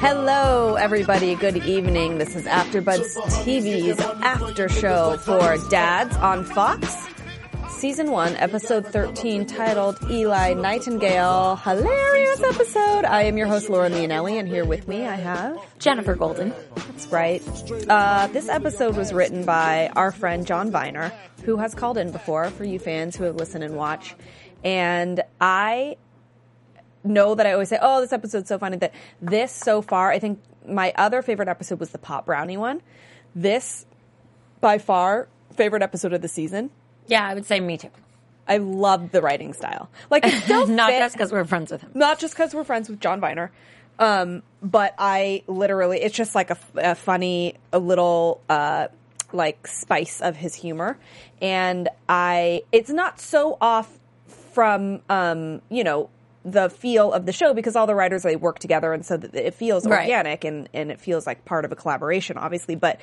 Hello, everybody. Good evening. This is AfterBuzz TV's after show for Dads on Fox. Season 1, Episode 13, titled Eli Nightingale. Hilarious episode. I am your host, Lauren Leonelli, and here with me I have Jennifer Golden. That's right. Uh, this episode was written by our friend John Viener, who has called in before for you fans who have listened and watch. And I know that I always say, "Oh, this episode's so funny." That this so far, I think my other favorite episode was the pot brownie one. This, by far, favorite episode of the season. Yeah, I would say me too. I love the writing style. Like it's still Not fit- just because we're friends with him. not just because we're friends with John Viener, um, but I literally, it's just like a, a funny, a little, uh, like spice of his humor. And I, it's not so off from, um, you know, the feel of the show because all the writers they work together and so it feels Right. organic and, and it feels like part of a collaboration obviously but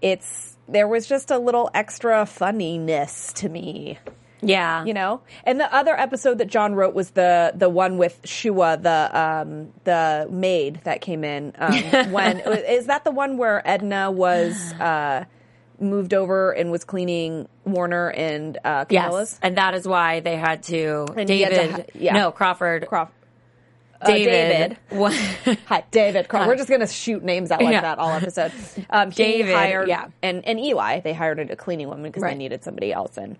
it's there was just a little extra funniness to me Yeah. you know and the other episode that john wrote was the the one with shua the um the maid that came in um when is that the one where edna was uh moved over and was cleaning warner and uh Yes. And that is why they had to, And he had to David, ha- yeah. no, Crawford. Uh, David. David. Hi, David. Craw- Hi. We're just gonna shoot names out like Yeah. that all episode. Um, David, hired, yeah. and and Eli. They hired a cleaning woman because they needed somebody else, and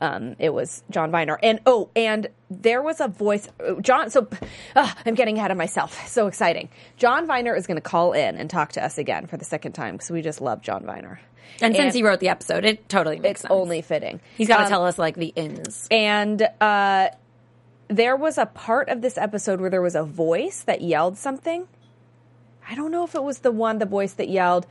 um, it was John Viener. And oh, and there was a voice. uh, John. So uh, I'm getting ahead of myself. So exciting. John Viener is going to call in and talk to us again for the second time because we just love John Viener. And since he wrote the episode, it totally makes it's sense. only fitting. He's got to Um, tell us like the ins. And uh, there was a part of this episode where there was a voice that yelled something. I don't know if it was the one, the voice that yelled,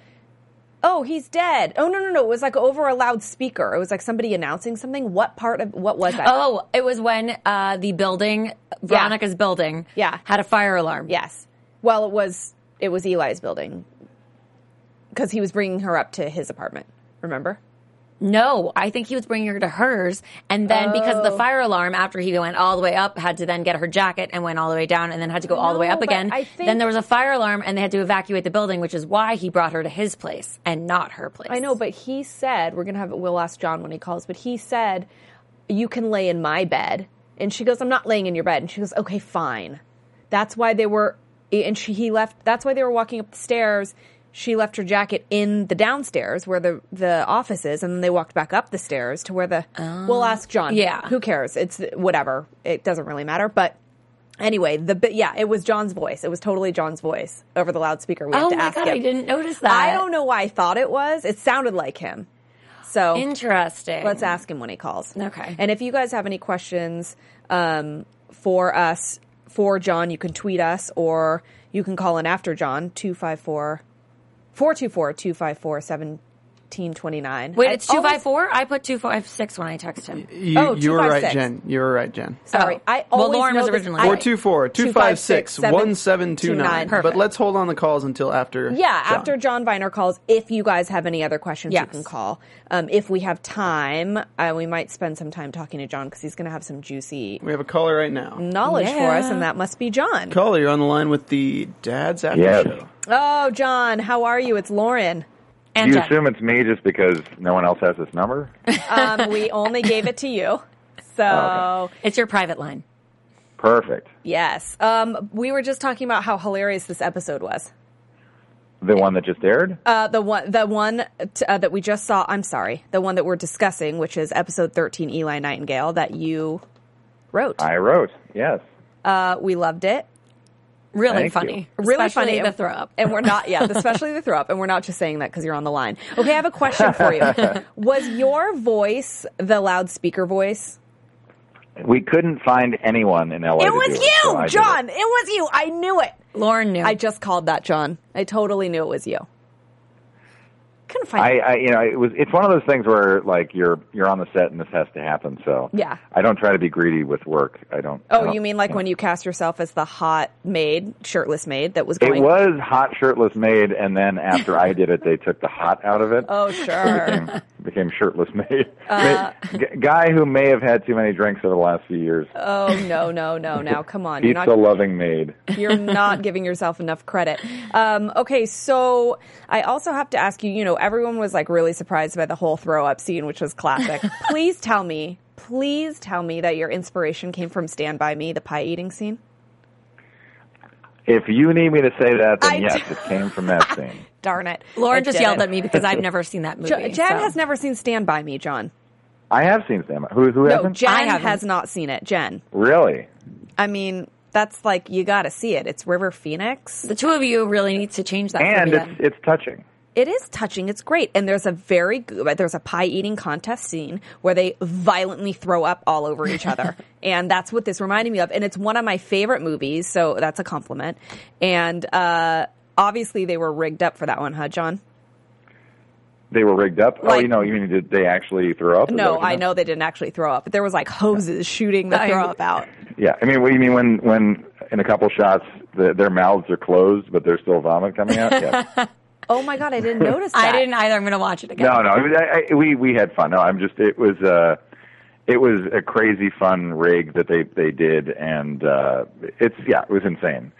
"Oh, he's dead." Oh no, no, no! It was like over a loudspeaker. It was like somebody announcing something. What part of what was that? Oh, it was when uh, the building, Veronica's building, Yeah. had a fire alarm. yes. Well, it was it was Eli's building because he was bringing her up to his apartment. Remember? No, I think he was bringing her to hers, and then because of Oh. the fire alarm, after he went all the way up, had to then get her jacket and went all the way down, and then had to go all the way up again. I think- Then there was a fire alarm, and they had to evacuate the building, which is why he brought her to his place and not her place. I know, but he said we're gonna have it. we'll ask John when he calls, but he said you can lay in my bed, and she goes, I'm not laying in your bed, and she goes, okay, fine. That's why they were, and she he left. That's why they were walking up the stairs. She left her jacket in the downstairs where the the office is, and then they walked back up the stairs to where the. we'll ask John. yeah. who cares? It's whatever. It doesn't really matter, but. Anyway, the yeah, it was John's voice. It was totally John's voice over the loudspeaker. We have Oh to my ask god, him. I didn't notice that. I don't know why I thought it was. It sounded like him. So Interesting. let's ask him when he calls. Okay. And if you guys have any questions um, for us, for John, you can tweet us or you can call in after John, 254 424 254 1729. Wait, it's 254? always- I put two five six when I text him. You, Oh, you were right, Jen. You were right, Jen. Sorry. Oh. I Well, always Lauren know was originally I- 424 256 1729. But let's hold on the calls until after. Yeah, John. after John Viener calls, if you guys have any other questions, you can call. Um, if we have time, uh, we might spend some time talking to John because he's going to have some juicy We have a caller right now. knowledge for us, and that must be John. Caller, you're on the line with the Dad's After Yes. Show. Oh, John, how are you? It's Lauren. And you Jen. assume it's me just because no one else has this number? Um, we only gave it to you. So, Oh, it's your private line. Perfect. yes. Um, we were just talking about how hilarious this episode was. The one that just aired? Uh, the one, the one t- uh, that we just saw. I'm sorry, the one that we're discussing, which is episode 13, Eli Nightingale, that you wrote. I wrote, yes. Uh, we loved it. Really Thank funny. Really Especially funny. the throw up. And we're not, yeah, especially the throw up. And we're not just saying that because you're on the line. Okay, I have a question for you. Was your voice the loudspeaker voice? We couldn't find anyone in LA. It to was do you, so John. it. It was you. I knew it. Lauren knew. I just called that, John. I totally knew it was you. Couldn't find I, I, you know, it was. It's one of those things where like you're you're on the set and this has to happen. So Yeah. I don't try to be greedy with work. I don't. I Oh, don't- you mean like when you cast yourself as the hot maid, shirtless maid that was going? It was hot shirtless maid, and then after I did it, they took the hot out of it. Oh, sure. became, shirtless maid. Uh, G- guy who may have had too many drinks over the last few years. Oh no, no, no! Now come on, you're Pizza not loving maid. you're not giving yourself enough credit. Um, okay, so I also have to ask you. You know, everyone was like really surprised by the whole throw up scene, which was classic. please tell me, please tell me that your inspiration came from Stand by Me, the pie eating scene. If you need me to say that, then I yes, do- it came from that scene. Darn it, Lauren It just did yelled at me because I've never seen that movie. Jo- Jen so. has never seen Stand by Me, John. I have seen Sam. Who who No, hasn't? Jen I haven't. has not seen it. Jen, Really? I mean, that's like you got to see it. It's River Phoenix. The two of you really need to change that And it's it's touching. It is touching. It's great. And there's a very good, there's a pie eating contest scene where they violently throw up all over each other. and that's what this reminded me of. And it's one of my favorite movies. So that's a compliment. And, uh, obviously they were rigged up for that one, huh, John? They were rigged up. oh, you know, you mean did they actually throw up? No, I know they didn't actually throw up, but there was like hoses shooting the throw up out. Yeah, I mean, what do you mean when when in a couple shots the, their mouths are closed but there's still vomit coming out? Yeah. Oh my God, I didn't notice that. I didn't either. I'm going to watch it again. no, no, I, I, we we had fun. No, I'm just it was uh it was a crazy fun rig that they they did, and uh it's yeah, it was insane.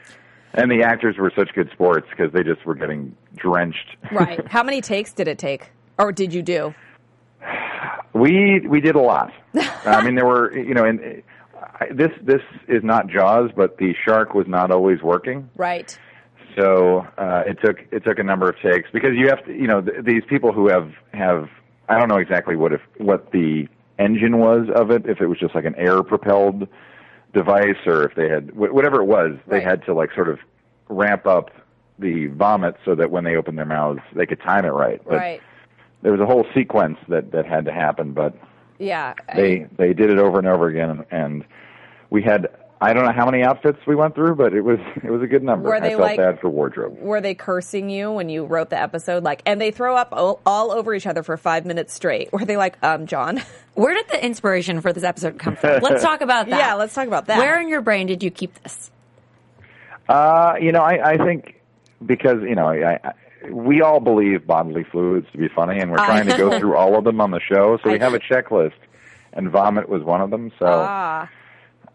And the actors were such good sports because they just were getting drenched. Right. How many takes did it take? Or did you do? We we did a lot. I mean, there were you know, and I, this this is not Jaws, but the shark was not always working. Right. So uh, it took it took a number of takes because you have to you know th- these people who have have I don't know exactly what if what the engine was of it if it was just like an air propelled device or if they had wh- whatever it was they Right. had to like sort of ramp up the vomit so that when they opened their mouths they could time it right. But right. there was a whole sequence that that had to happen, but Yeah. they they did it over and over again and, and we had I don't know how many outfits we went through, but it was it was a good number. Were I they felt like- bad for wardrobe. were they cursing you when you wrote the episode like and they throw up all, all over each other for five minutes straight were they like um john Where did the inspiration for this episode come from? Let's talk about that. yeah let's talk about that Where in your brain did you keep this? Uh, you know, I, I think because you know, I, I, we all believe bodily fluids to be funny, and we're trying to go through all of them on the show. So we have a checklist, and vomit was one of them. So ah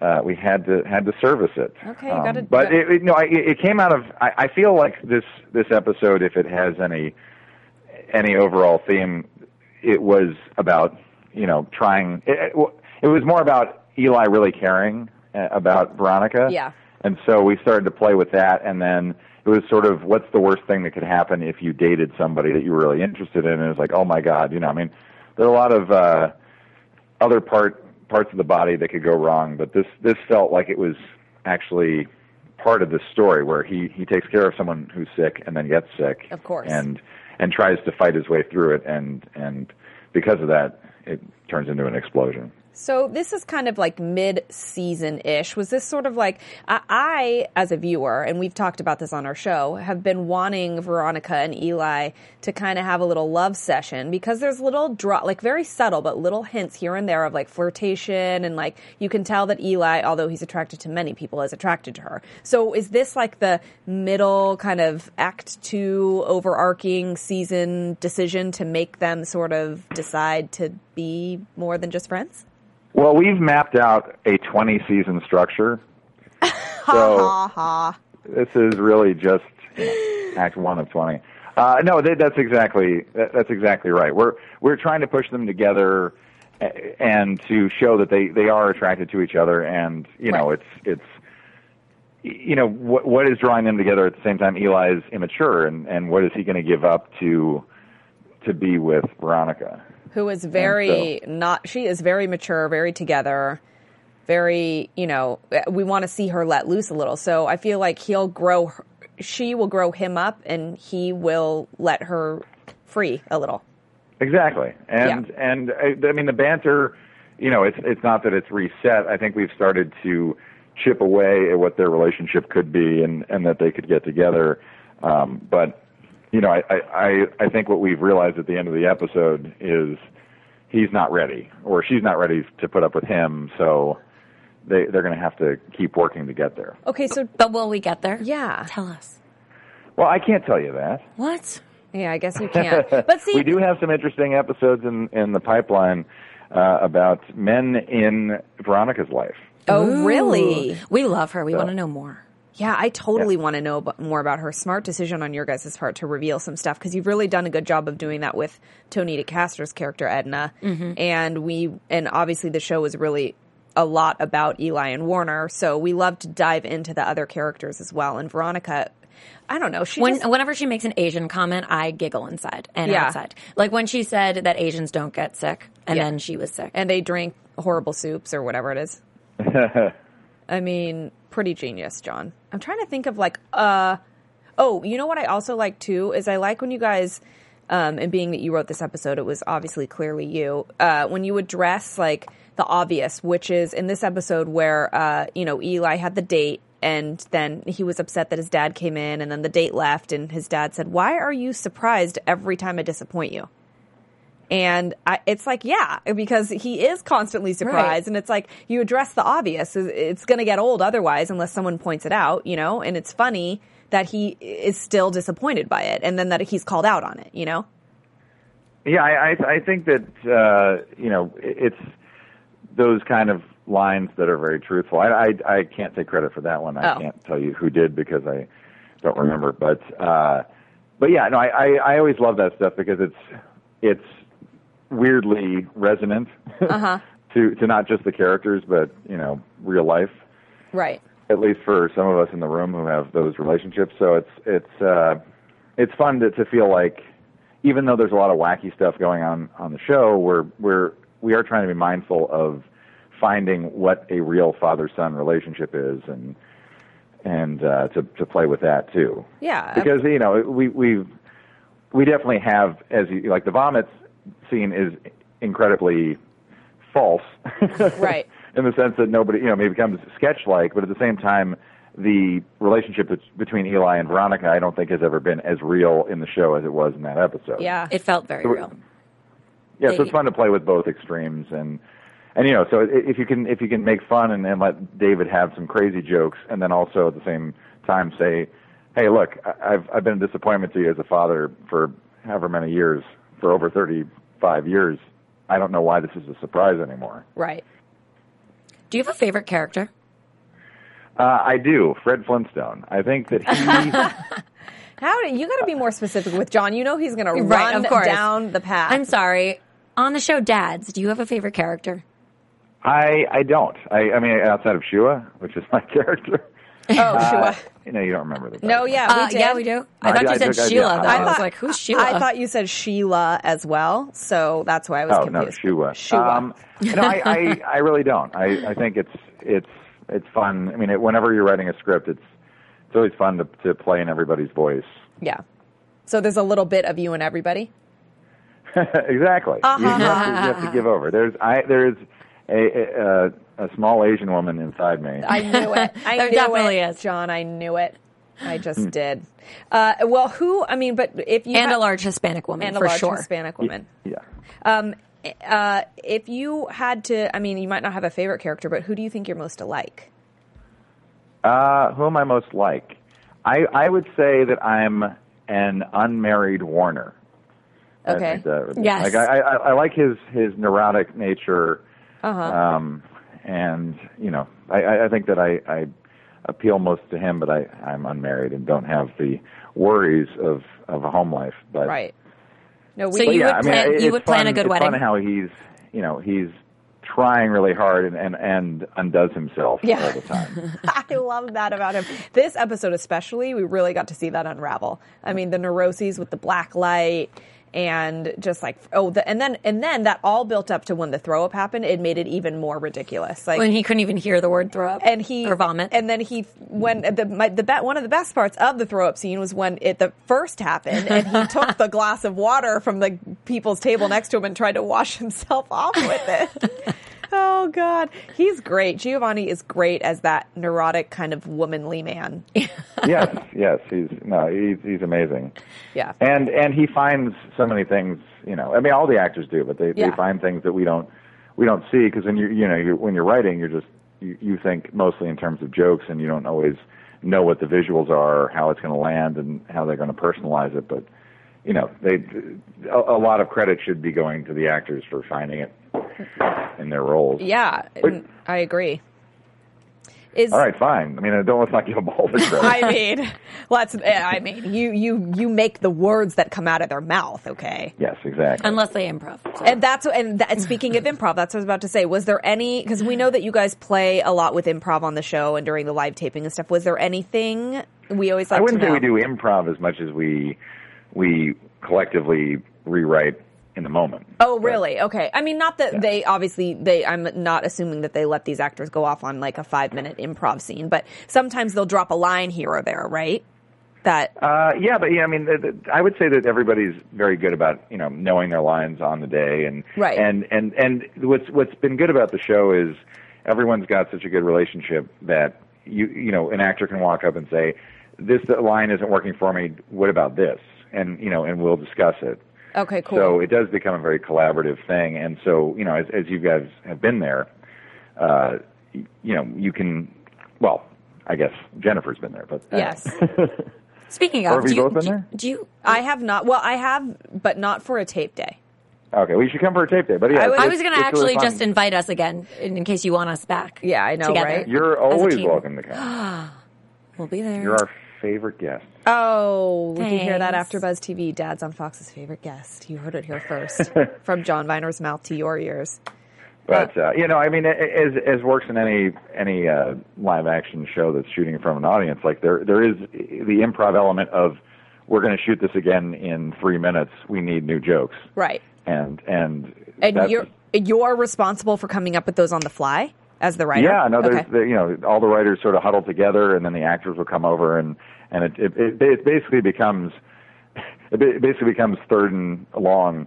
uh, we had to had to service it. Okay, you gotta- but it, it, no, I, it came out of. I, I feel like this this episode, if it has any any overall theme, it was about you know trying. It, it, it was more about Eli really caring uh, about Veronica. Yeah. And so we started to play with that, and then it was sort of what's the worst thing that could happen if you dated somebody that you were really interested in, and it was like, oh my god, you know, I mean, there are a lot of uh, other part parts of the body that could go wrong, but this this felt like it was actually part of the story where he he takes care of someone who's sick and then gets sick, Of course. and and tries to fight his way through it, and and because of that, it turns into an explosion. So this is kind of like mid-season ish. Was this sort of like I, I, as a viewer, and we've talked about this on our show, have been wanting Veronica and Eli to kind of have a little love session because there's little draw, like very subtle, but little hints here and there of like flirtation and like you can tell that Eli, although he's attracted to many people, is attracted to her. So is this like the middle kind of act two overarching season decision to make them sort of decide to be more than just friends? Well, we've mapped out a 20 season structure. so Ha ha. this is really just you know, act one of 20. Uh, no, that, that's exactly that, that's exactly right. We're we're trying to push them together and to show that they they are attracted to each other, and you know Right. it's it's you know, what what is drawing them together at the same time? Eli is immature, and and what is he going to give up to to be with Veronica? Who is very not she is very mature very together very you know we want to see her let loose a little so i feel like he'll grow her- she will grow him up and he will let her free a little Exactly, and Yeah. and I, I mean the banter. You know, it's it's not that it's reset. I think we've started to chip away at what their relationship could be, and and that they could get together. Um, but you know, I, I I I think what we've realized at the end of the episode is he's not ready, or she's not ready to put up with him. So they they're going to have to keep working to get there. okay so But will we get there? yeah Tell us. Well, I can't tell you that. What? yeah i guess you can't. but see we do have some interesting episodes in in the pipeline uh, about men in Veronica's life. oh really We love her. We want to know more. Yeah, I totally want to know ab- more about her. Smart decision on your guys' part to reveal some stuff because you've really done a good job of doing that with Tonita Castro's character Edna, mm-hmm. and we and obviously the show is really a lot about Eli and Warner, so we love to dive into the other characters as well. And Veronica, I don't know, she When, just, whenever she makes an Asian comment, I giggle inside and Yeah. outside. Like when she said that Asians don't get sick, and Yeah. then she was sick. and they drink horrible soups or whatever it is. I mean, pretty genius, John. I'm trying to think of like, uh, oh, you know what I also like too is I like when you guys, um, and being that you wrote this episode, it was obviously clearly you, uh, when you address like the obvious, which is in this episode where, uh, you know, Eli had the date and then he was upset that his dad came in and then the date left and his dad said, why are you surprised every time I disappoint you? And I, it's like, yeah, because he is constantly surprised. Right. And it's like, you address the obvious. It's going to get old otherwise, unless someone points it out, you know? And it's funny that he is still disappointed by it and then that he's called out on it, you know? Yeah, I I, I think that uh, you know it's those kind of lines that are very truthful. I I, I can't take credit for that one. I Oh. can't tell you who did because I don't remember. But uh, but yeah, no, I, I I always love that stuff because it's it's weirdly resonant to to not just the characters but you know real life Right. at least for some of us in the room who have those relationships. So it's it's uh, it's fun to, to feel like even though there's a lot of wacky stuff going on on the show, we're we're we are trying to be mindful of finding what a real father son relationship is and and uh, to to play with that too. Yeah. Because you know we we we definitely have as you like the vomit scene is incredibly false. Right. in the sense that nobody, you know, maybe becomes sketch like, but at the same time, the relationship between Eli and Veronica, I don't think has ever been as real in the show as it was in that episode. yeah. It felt very So- real. yeah. So it's fun to play with both extremes, and and you know, so if you can if you can make fun and, and let David have some crazy jokes, and then also at the same time say, hey, look, I've I've been a disappointment to you as a father for however many years, for over thirty five years. I don't know why this is a surprise anymore. right. Do you have a favorite character? Uh, I do, Fred Flintstone. I think that he. How do you got to be more specific with John? You know he's going to Right, run of course. down the path. I'm sorry. On the show Dads, do you have a favorite character? I I don't. I I mean outside of Shua, which is my character. oh, Uh, sure. you know, you don't remember the. No, yeah, we Uh, did. yeah, we do. I I thought did- you said took- I did. Sheila, though. I I, was thought- like, who's Sheila? I thought you said Sheila as well, so that's why I was Oh no, confused. Shua. Shua. Um, no, I, I I really don't. I I think it's it's it's fun. I mean, it, whenever you're writing a script, it's it's always fun to to play in everybody's voice. yeah. So there's a little bit of you and everybody. exactly. You, you have to, you have to give over. There's I there's a a, a small Asian woman inside me. I knew it. I There knew definitely it, is. John. I knew it. I Hmm. just did. Uh, well, who? I mean, but if you and ha- a large Hispanic woman, and a for large sure. Hispanic woman. yeah. Um, uh, if you had to, I mean, you might not have a favorite character, but who do you think you're most alike? Uh, who am I most like? I I would say that I'm an unmarried Warner. I Okay. think that Yes. Like I, I I like his his neurotic nature. Uh-huh. Um, and you know, I I think that I I appeal most to him, but I I'm unmarried and don't have the worries of of a home life. But Right. No, we. So you yeah, would I mean, plan- you would plan a fun- good it's wedding? Fun how he's you know he's trying really hard and, and, and undoes himself Yeah. all the time. I love that about him. This episode, especially, we really got to see that unravel. I mean, the neuroses with the black light and just like oh, the, and then and then that all built up to when the throw up happened. It made it even more ridiculous. Like when he couldn't even hear the word throw up and he or vomit. and then he when the my, the be, one of the best parts of the throw up scene was when it the first happened and he took the glass of water from the people's table next to him and tried to wash himself off with it. oh god, he's great. Giovanni is great as that neurotic kind of womanly man. yes, yes, he's no, he's he's amazing. Yeah. and and he finds so many things. You know, I mean, all the actors do, but they Yeah. they find things that we don't we don't see because when you you know you when you're writing, you're just you, you think mostly in terms of jokes, and you don't always know what the visuals are, or how it's going to land, and how they're going to personalize it. But you know, they a, a lot of credit should be going to the actors for finding it in their roles. Yeah, Wait. I agree. Is All right, fine. I mean, I don't let's not give them all the credit. I mean, let's. Eh, I mean, you you you make the words that come out of their mouth. Okay. yes, exactly. unless they improv. So. And that's and that, speaking of improv, that's what I was about to say. Was there any? Because we know that you guys play a lot with improv on the show and during the live taping and stuff. Was there anything we always like I wouldn't to say know? we do improv as much as we we collectively rewrite in the moment. Oh, really? Okay. I mean, not that they obviously they. I'm not assuming that they let these actors go off on like a five minute improv scene, but sometimes they'll drop a line here or there, right? That Uh, yeah, but yeah, I mean, th th I would say that everybody's very good about you know knowing their lines on the day, and Right. and and and what's what's been good about the show is everyone's got such a good relationship that you you know an actor can walk up and say, this line isn't working for me. What about this? And you know, and we'll discuss it. Okay, cool. So it does become a very collaborative thing. And so, you know, as, as you guys have been there, uh, you know, you can, well, I guess Jennifer's been there, but uh, yes. Speaking of, have do you both been do there? do you? I have not. Well, I have, but not for a tape day. okay, well, you should come for a tape day. But yeah, I I was going to it's really actually just invite us again in, in case you want us back. Yeah, I know, together. right? You're always welcome to come. We'll be there. You're our favorite guest. Oh, we can hear that Thanks. after Buzz TV. Dad's on Fox's favorite guest. You heard it here first, from John Viener's mouth to your ears. But uh, you know, I mean, a- as as works in any any uh, live action show that's shooting from an audience, like there there is the improv element of we're going to shoot this again in three minutes. We need new jokes, Right. and and And you're you're responsible for coming up with those on the fly as the writer. Yeah, no, there's Okay. the, you know all the writers sort of huddle together, and then the actors will come over, and and it it, it, it basically becomes it basically becomes third and long,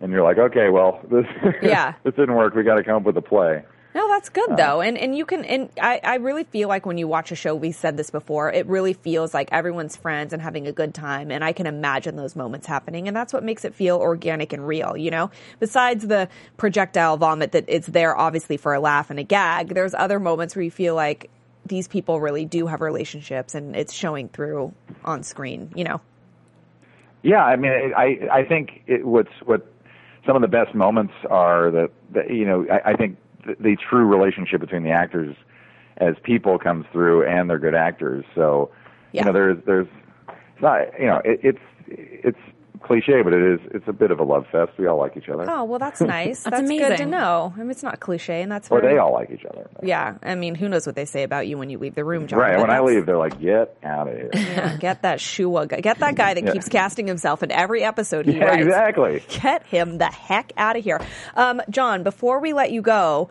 and you're like, okay, well this Yeah. this didn't work. We got to come up with a play. No, that's Uh, good though, and and you can and I, I really feel like when you watch a show, we said this before, it really feels like everyone's friends and having a good time, and I can imagine those moments happening, and that's what makes it feel organic and real, you know. Besides the projectile vomit that it's there obviously for a laugh and a gag, there's other moments where you feel like these people really do have relationships, and it's showing through on screen, you know. Yeah, I mean, it, I I think it, what's what some of the best moments are that, that you know I, I think the, the true relationship between the actors as people comes through, and they're good actors. So Yeah. you know, there's there's it's not you know it, it's it's cliche, but it is it's a bit of a love fest. We all like each other, Oh well, that's nice. That's that's good to know. I mean, it's not cliche, and that's or very- they all like each other. Yeah, I mean, who knows what they say about you when you leave the room, John? Right. but When I leave, they're like, "Get out of here." Yeah, get that Shua guy. Get that guy that Yeah. keeps casting himself in every episode he yeah, writes. exactly. Get him the heck out of here. Um, John, before we let you go,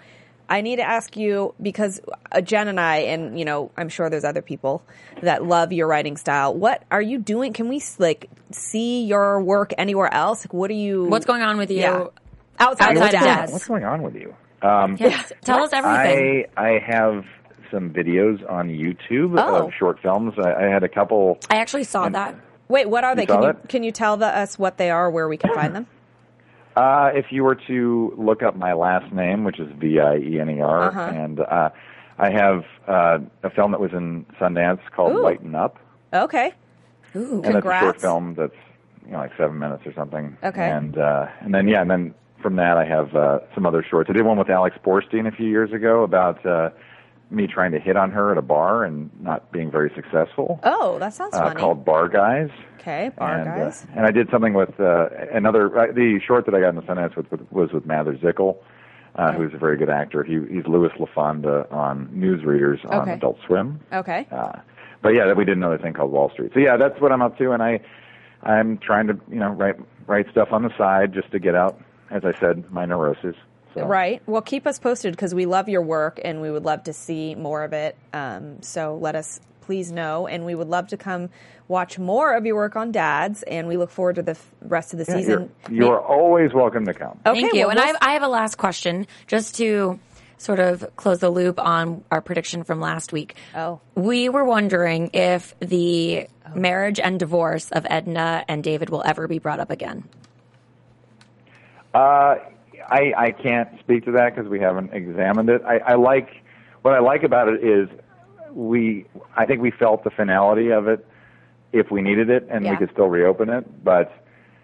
I need to ask you because uh, Jen and I, and you know, I'm sure there's other people that love your writing style. What are you doing? Can we like see your work anywhere else? Like, what are you? What's going on with you? Yeah. outside, Outside of of Dads? Dads? What's going on with you? Um, Yes. Tell us everything. I I have some videos on YouTube Oh. of short films. I, I had a couple. I actually saw that. Wait, what are they? saw Can you can you tell the, us what they are, where we can find them? Uh, if you were to look up my last name, which is V I E N E R, Uh-huh. and uh, I have uh, a film that was in Sundance called Ooh. Lighten Up, Okay. Ooh. and that's a short film that's you know like seven minutes or something. Okay. And uh, and then yeah, and then from that I have uh, some other shorts. I did one with Alex Borstein a few years ago about uh, me trying to hit on her at a bar and not being very successful. Oh, that sounds uh, funny. called Bar Guys. okay, bar and, uh, guys. and I did something with uh, another. Uh, the short that I got in the Sundance with, with was with Mather Zickel, uh, who's a very good actor. He, he's Louis LaFonda on Newsreaders on Okay. Adult Swim. Okay. Uh, but yeah, that we did another thing called Wall Street. So yeah, that's what I'm up to, and I, I'm trying to you know write write stuff on the side just to get out, as I said, my neurosis. So. Right. Well, keep us posted because we love your work and we would love to see more of it. Um, so let us please know, and we would love to come watch more of your work on Dads. And we look forward to the f- rest of the Yeah, season. you're, you're always welcome to come. Okay, Thank you. well, and I we'll- have, I have a last question just to sort of close the loop on our prediction from last week. Oh. We were wondering if the marriage and divorce of Edna and David will ever be brought up again. Uh, I I can't speak to that because we haven't examined it. I, I like what I like about it is we I think we felt the finality of it if we needed it and Yeah. we could still reopen it. But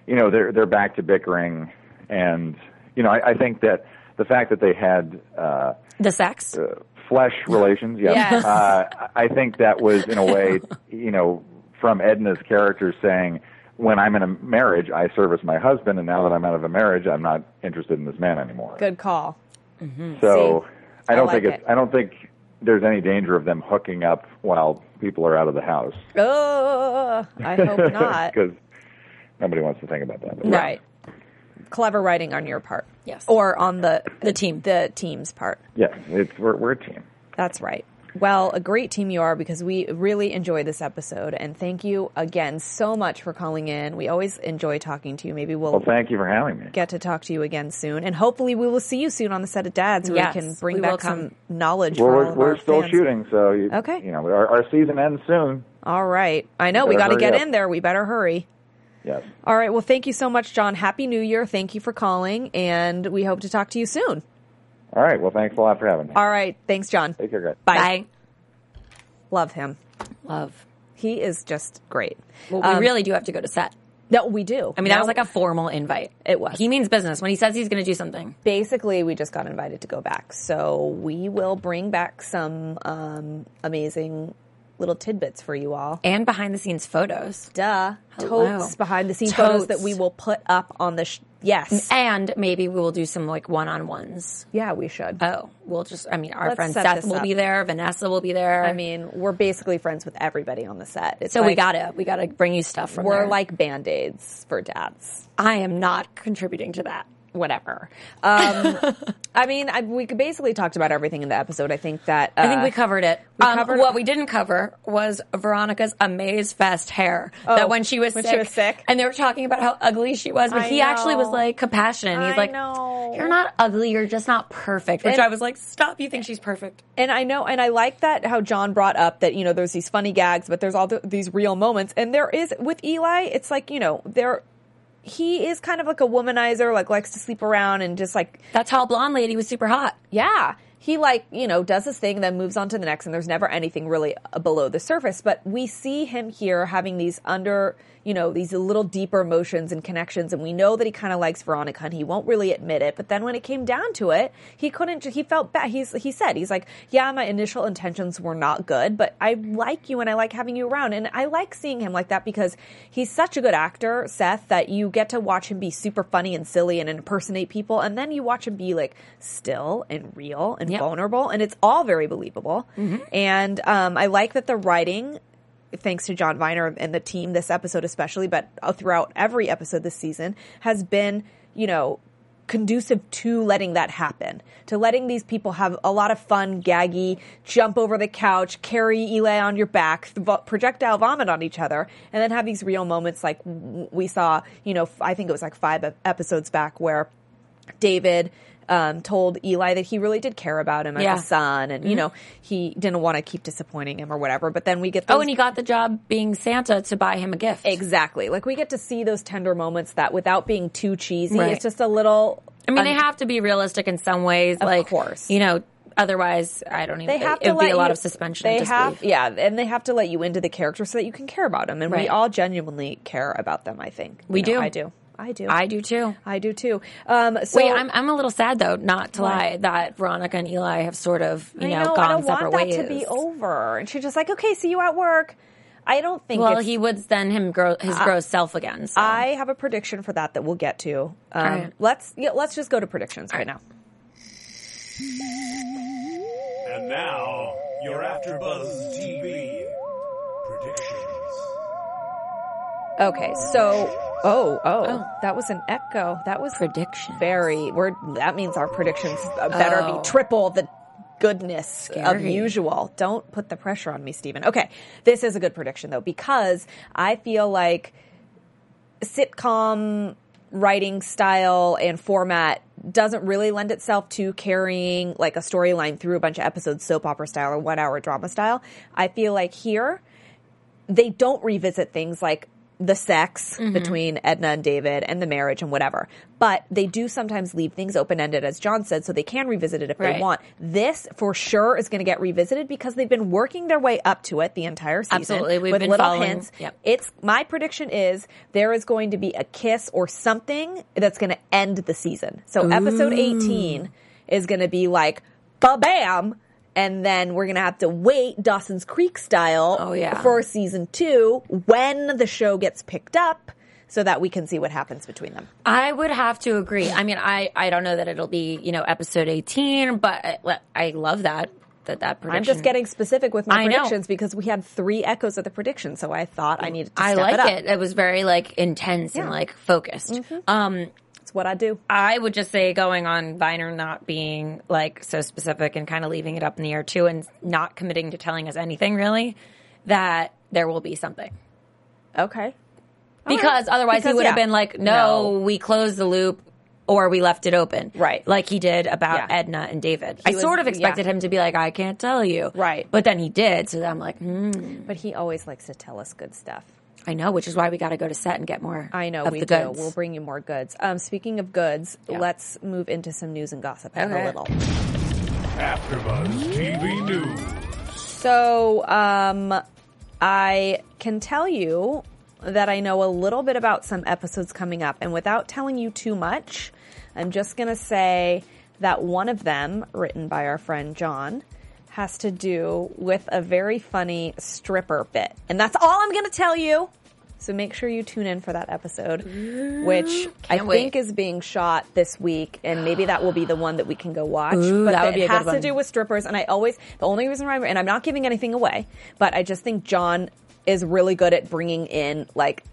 you know they're they're back to bickering and you know I, I think that the fact that they had uh, The sex? uh, flesh relations, yeah. Yes. Uh, I think that was in a way you know from Edna's character saying. When I'm in a marriage, I service my husband, and now that I'm out of a marriage, I'm not interested in this man anymore. Good call. Mm-hmm. So See? I don't I think like it's it. I don't think there's any danger of them hooking up while people are out of the house. Oh, I hope not. Because nobody wants to think about that. But Right. Clever writing on your part. Yes. Or on the The team. the team's part. Yeah, it's we're we're a team. That's right. Well, a great team you are because we really enjoyed this episode and thank you again so much for calling in. We always enjoy talking to you. Maybe we'll Well, thank you for having me. get to talk to you again soon and hopefully we will see you soon on the set of Dads where Yes, we can bring we back some knowledge Well, for we're of we're our still fans. shooting, so you, Okay. You know, our, our season ends soon. All right. I know we got to get up. in there. We better hurry. Yes. All right. Well, thank you so much, John. Happy New Year. Thank you for calling and we hope to talk to you soon. All right. Well, thanks a lot for having me. All right. Thanks, John. Take care, guys. Bye. Love him. Love. He is just great. Well, we Um, really do have to go to set. No, we do. I mean, that was like a formal invite. It was. He means business. When he says he's going to do something, basically we just got invited to go back so we will bring back some um, amazing little tidbits for you all and behind the scenes photos. duh Hello. totes behind the scenes photos that we will put up on the sh- yes And maybe we will do some like one on ones. yeah we should Oh, we'll just, I mean, our Let's friend Seth will up. be there. Vanessa will be there. i mean we're basically friends with everybody on the set it's so we gotta, we gotta bring you stuff from we're there. like band-aids for dads I am not contributing to that. Whatever um, i mean I, we basically talked about everything in the episode i think that uh, I think we covered it. um, covered- what we didn't cover was Veronica's Amaze Fest hair. that when she was Oh, when she sick, was sick? and they were talking about how ugly she was, but I he actually was like compassionate. He's I like, know. "You're not ugly. You're just not perfect." Which And- I was like, "Stop! You think she's perfect?" And I know, and I like that how John brought up that you know there's these funny gags, but there's all the, these real moments, and there is with Eli. It's like you know there, he is kind of like a womanizer, like likes to sleep around and just like That tall blonde lady was super hot. yeah, he like you know does his thing, then moves on to the next, and there's never anything really uh, below the surface. But we see him here having these under you know these little deeper emotions and connections, and we know that he kind of likes Veronica, and he won't really admit it. But then when it came down to it, he couldn't. He felt bad. He's he said he's like, yeah, my initial intentions were not good, but I like you and I like having you around, and I like seeing him like that because he's such a good actor, Seth, that you get to watch him be super funny and silly and impersonate people, and then you watch him be like still and real and Yep. vulnerable, and it's all very believable. And um, I like that the writing, thanks to John Viener and the team, this episode especially, but uh, throughout every episode this season, has been, you know, conducive to letting that happen, to letting these people have a lot of fun, gaggy, jump over the couch, carry Eli on your back, th- projectile vomit on each other, and then have these real moments like we saw, you know, f- I think it was like five episodes back where David um, told Eli that he really did care about him as Yeah. a son, and you know he didn't want to keep disappointing him or whatever. But then we get those, Oh, and he got the job being Santa to buy him a gift. exactly like we get to see those tender moments that without being too cheesy, Right. it's just a little. I mean, they have to be realistic in some ways. like, course. you know. Otherwise, I don't even. They have it to would be a lot you- of suspension. They have, yeah, and they have to let you into the character so that you can care about them, and we all genuinely care about them. I think We You know, do. I do. I do. I do too. I do too. Um, so Wait, I'm I'm a little sad though, not to Why? lie, that Veronica and Eli have sort of you know, know, gone I don't separate want ways. that to be over. And she's just like, okay, see you at work. I don't think. Well, it's- he would then him grow his gross self again. So. I have a prediction for that that we'll get to. Um, right. Let's yeah, let's just go to predictions right now. And now, your AfterBuzz TV predictions. Okay, so oh, oh, oh that was an echo. That was Predictions. very. We're that means our predictions better Oh. be triple the goodness of usual. Don't put the pressure on me, Stephen. Okay, this is a good prediction though because I feel like sitcom writing style and format doesn't really lend itself to carrying like a storyline through a bunch of episodes soap opera style or one hour drama style. I feel like here they don't revisit things like the sex mm-hmm. between Edna and David and the marriage and whatever. But they do sometimes leave things open ended, as John said, so they can revisit it if they want. This for sure is going to get revisited because they've been working their way up to it the entire season. Absolutely. We've with been little following- hints. yep. It's my prediction is there is going to be a kiss or something that's going to end the season. So episode 18 is going to be like ba bam and then we're going to have to wait Dawson's Creek style Oh, yeah. for season 2 when the show gets picked up so that we can see what happens between them. I would have to agree. I mean, I, I don't know that it'll be, you know, episode 18, but I, I love that, that, that prediction. I'm just getting specific with my I know. predictions because we had three echoes of the prediction, so I thought I needed to I like it up. it. It was very like intense and like focused. Um, It's what I do. I would just say going on Viener not being like so specific and kind of leaving it up in the air too and not committing to telling us anything really, that there will be something. Okay. Because otherwise Because, he would have been like, no, No. we closed the loop or we left it open. Right. Like he did about Yeah. Edna and David. I was- sort of expected yeah. him to be like, I can't tell you. Right. But then he did. So I'm like, hmm, But he always likes to tell us good stuff. I know, which is why we got to go to set and get more I know of we the do. goods. We'll bring you more goods. Um, speaking of goods, Yeah. let's move into some news and gossip. I have Okay. a little. AfterBuzz TV News. So, um, I can tell you that I know a little bit about some episodes coming up, and without telling you too much, I'm just going to say that one of them, written by our friend John, has to do with a very funny stripper bit. And that's all I'm going to tell you. So make sure you tune in for that episode, which I Can't wait. think is being shot this week, and maybe that will be the one that we can go watch. Ooh, but that would it be a good has to one. do with strippers, and I always the only reason why I'm and I'm not giving anything away, but I just think John is really good at bringing in like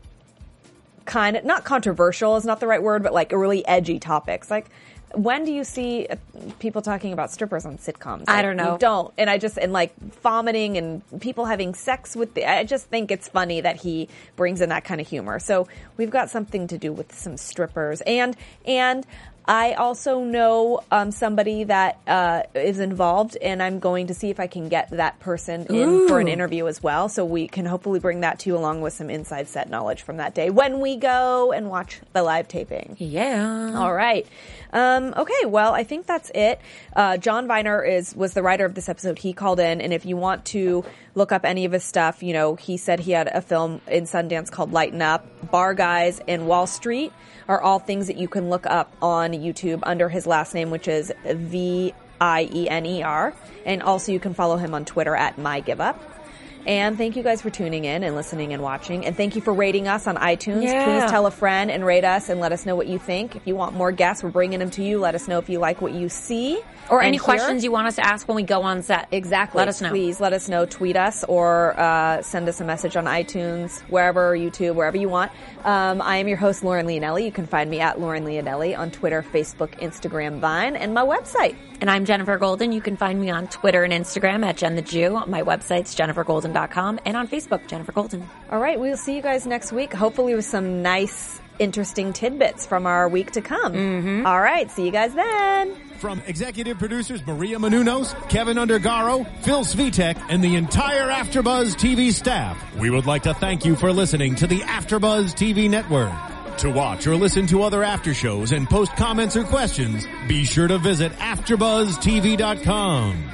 kind of not controversial is not the right word, but like really edgy topics. Like when do you see uh, people talking about strippers on sitcoms? I don't know. You don't, and I just and like vomiting and people having sex with. The, I just think it's funny that he brings in that kind of humor. So we've got something to do with some strippers, and and I also know um, somebody that uh, is involved, and I'm going to see if I can get that person in for an interview as well. So we can hopefully bring that to you along with some inside set knowledge from that day when we go and watch the live taping. yeah. All right. Um, okay. Well, I think that's it. Uh, John Viener is was the writer of this episode. He called in, and if you want to look up any of his stuff, you know, he said he had a film in Sundance called Lighten Up, Bar Guys, and Wall Street are all things that you can look up on YouTube under his last name, which is V I E N E R, and also you can follow him on Twitter at My Give Up. And thank you guys for tuning in and listening and watching. And thank you for rating us on iTunes. Yeah. Please tell a friend and rate us and let us know what you think. If you want more guests, we're bringing them to you. Let us know if you like what you see. Or any hear. questions you want us to ask when we go on set. Exactly. Let us know. Please let us know. Tweet us or uh, send us a message on iTunes, wherever, YouTube, wherever you want. Um, I am your host, Lauren Leonelli. You can find me at Lauren Leonelli on Twitter, Facebook, Instagram, Vine, and my website. And I'm Jennifer Golden. You can find me on Twitter and Instagram at Jen the Jew. My website's jennifergolden.com and on Facebook, Jennifer Golden. All right, we'll see you guys next week, hopefully with some nice, interesting tidbits from our week to come. Mm-hmm. All right, see you guys then. From executive producers Maria Menounos, Kevin Undergaro, Phil Svitek, and the entire AfterBuzz TV staff, we would like to thank you for listening to the AfterBuzz TV network. To watch or listen to other after shows and post comments or questions, be sure to visit AfterBuzzTV.com.